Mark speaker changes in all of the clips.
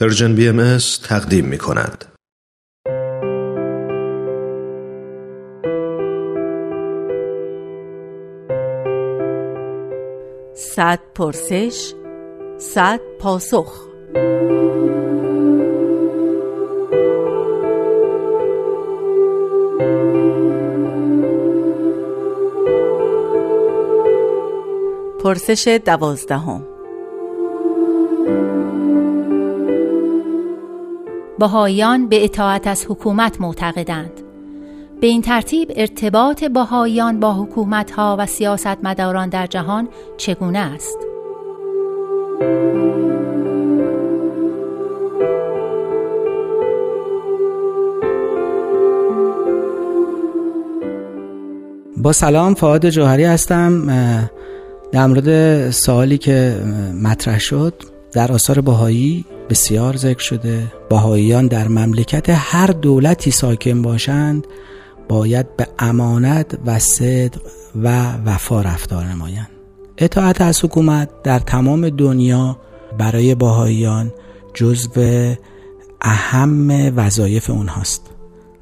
Speaker 1: پرژن بی ام تقدیم می کند.
Speaker 2: صد پرسش صد پاسخ پرسش دوازدهم
Speaker 3: بهاییان به اطاعت از حکومت معتقدند به این ترتیب ارتباط بهاییان با حکومتها و سیاستمداران در جهان چگونه است؟
Speaker 4: با سلام فعاد جوهری هستم در مورد سوالی که مطرح شد در آثار بهایی بسیار ذکر شده. بهاییان در مملکت هر دولتی ساکن باشند باید به امانت و صدق و وفا رفتار نمایند. اطاعت از حکومت در تمام دنیا برای بهاییان جزو اهم وظایف اونهاست.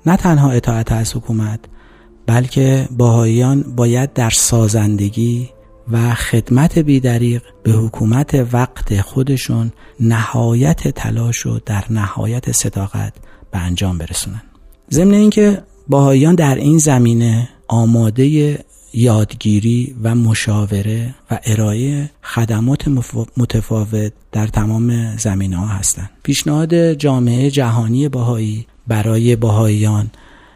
Speaker 4: نه تنها اطاعت از حکومت بلکه باهایان باید در سازندگی و خدمت بیدریق به حکومت وقت خودشون نهایت تلاش و در نهایت صداقت به انجام برسونن ضمن اینکه باهایان در این زمینه آماده یادگیری و مشاوره و ارائه خدمات متفاوت در تمام زمینه ها هستند. پیشنهاد جامعه جهانی باهایی برای باهایان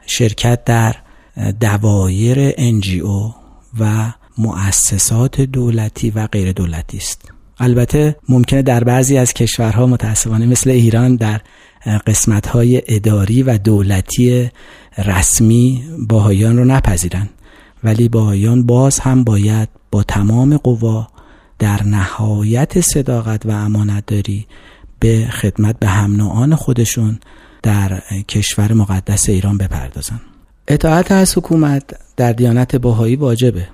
Speaker 4: شرکت در دوایر NGO و مؤسسات دولتی و غیر دولتی است. البته ممکنه در بعضی از کشورها متاسفانه مثل ایران در قسمتهای اداری و دولتی رسمی باهایان رو نپذیرند. ولی باهایان باز هم باید با تمام قوا در نهایت صداقت و امانت داری به خدمت به هم خودشون در کشور مقدس ایران بپردازن اطاعت از حکومت در دیانت باهایی واجبه.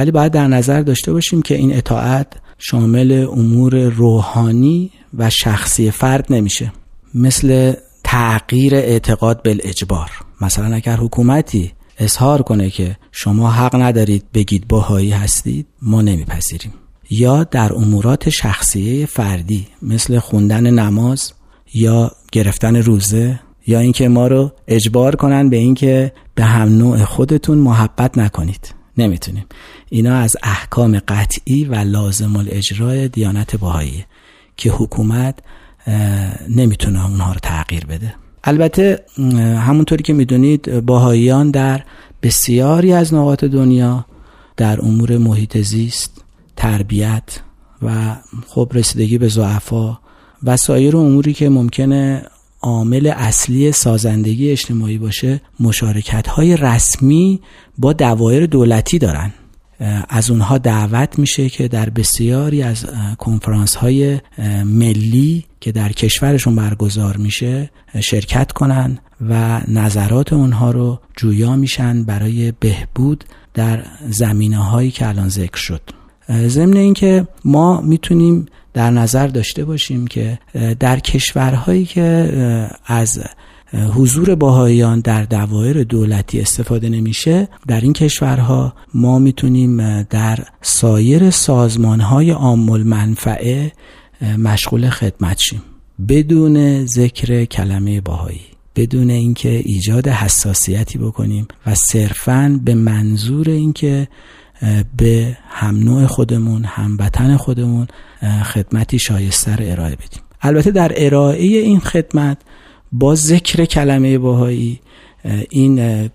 Speaker 4: ولی باید در نظر داشته باشیم که این اطاعت شامل امور روحانی و شخصی فرد نمیشه. مثل تغییر اعتقاد بالاجبار. مثلا اگر حکومتی اظهار کنه که شما حق ندارید بگید باهایی هستید ما نمیپذیریم. یا در امورات شخصیه فردی مثل خوندن نماز یا گرفتن روزه یا اینکه ما رو اجبار کنن به اینکه به هم نوع خودتون محبت نکنید. نمی‌تونیم. اینا از احکام قطعی و لازم الاجرای دیانت باهایی که حکومت نمی‌تونه اونها رو تغییر بده. البته همونطوری که می‌دونید باهاییان در بسیاری از نقاط دنیا در امور محیط زیست تربیت و خب رسیدگی به زعفا و سایر اموری که ممکنه عامل اصلی سازندگی اجتماعی باشه مشارکت های رسمی با دوایر دولتی دارن. از اونها دعوت میشه که در بسیاری از کنفرانس های ملی که در کشورشون برگزار میشه شرکت کنن و نظرات اونها رو جویا میشن برای بهبود در زمینه هایی که الان ذکر شد. ضمن اینکه ما می‌تونیم در نظر داشته باشیم که در کشورهایی که از حضور باهایان در دوایر دولتی استفاده نمیشه در این کشورها ما می‌تونیم در سایر سازمانهای عام منفعه مشغول خدمت شیم. بدون ذکر کلمه باهایی بدون اینکه ایجاد حساسیتی بکنیم و صرفا به منظور اینکه به هم نوع خودمون هم وطن خودمون خدمتی شایسته رو ارائه بدیم. البته در ارائه این خدمت با ذکر کلمه باهایی این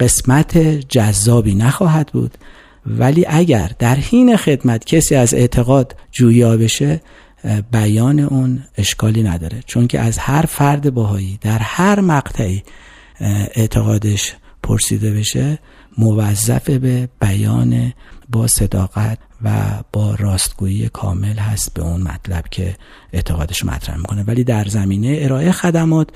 Speaker 4: قسمت جذابی نخواهد بود. ولی اگر در حین خدمت کسی از اعتقاد جویا بشه بیان اون اشکالی نداره. چون که از هر فرد باهایی در هر مقطعی اعتقادش پرسیده بشه موظف به بیان با صداقت و با راستگویی کامل هست به اون مطلب که اعتقادش مطرح می‌کنه. ولی در زمینه ارائه خدمات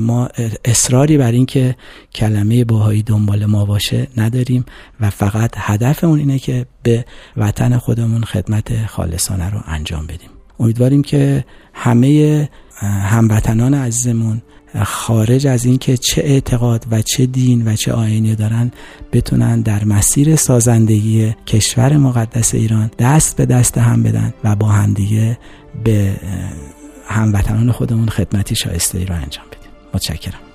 Speaker 4: ما اصراری بر این که کلمه باهایی دنبال ما باشه نداریم و فقط هدف اون اینه که به وطن خودمون خدمت خالصانه رو انجام بدیم. امیدواریم که همه هموطنان عزیزمون خارج از اینکه چه اعتقاد و چه دین و چه آینه دارن بتونن در مسیر سازندگی کشور مقدس ایران دست به دست هم بدن و با همدیگه به هموطنان خودمون خدمتی شایسته ای رو انجام بدیم. متشکرم.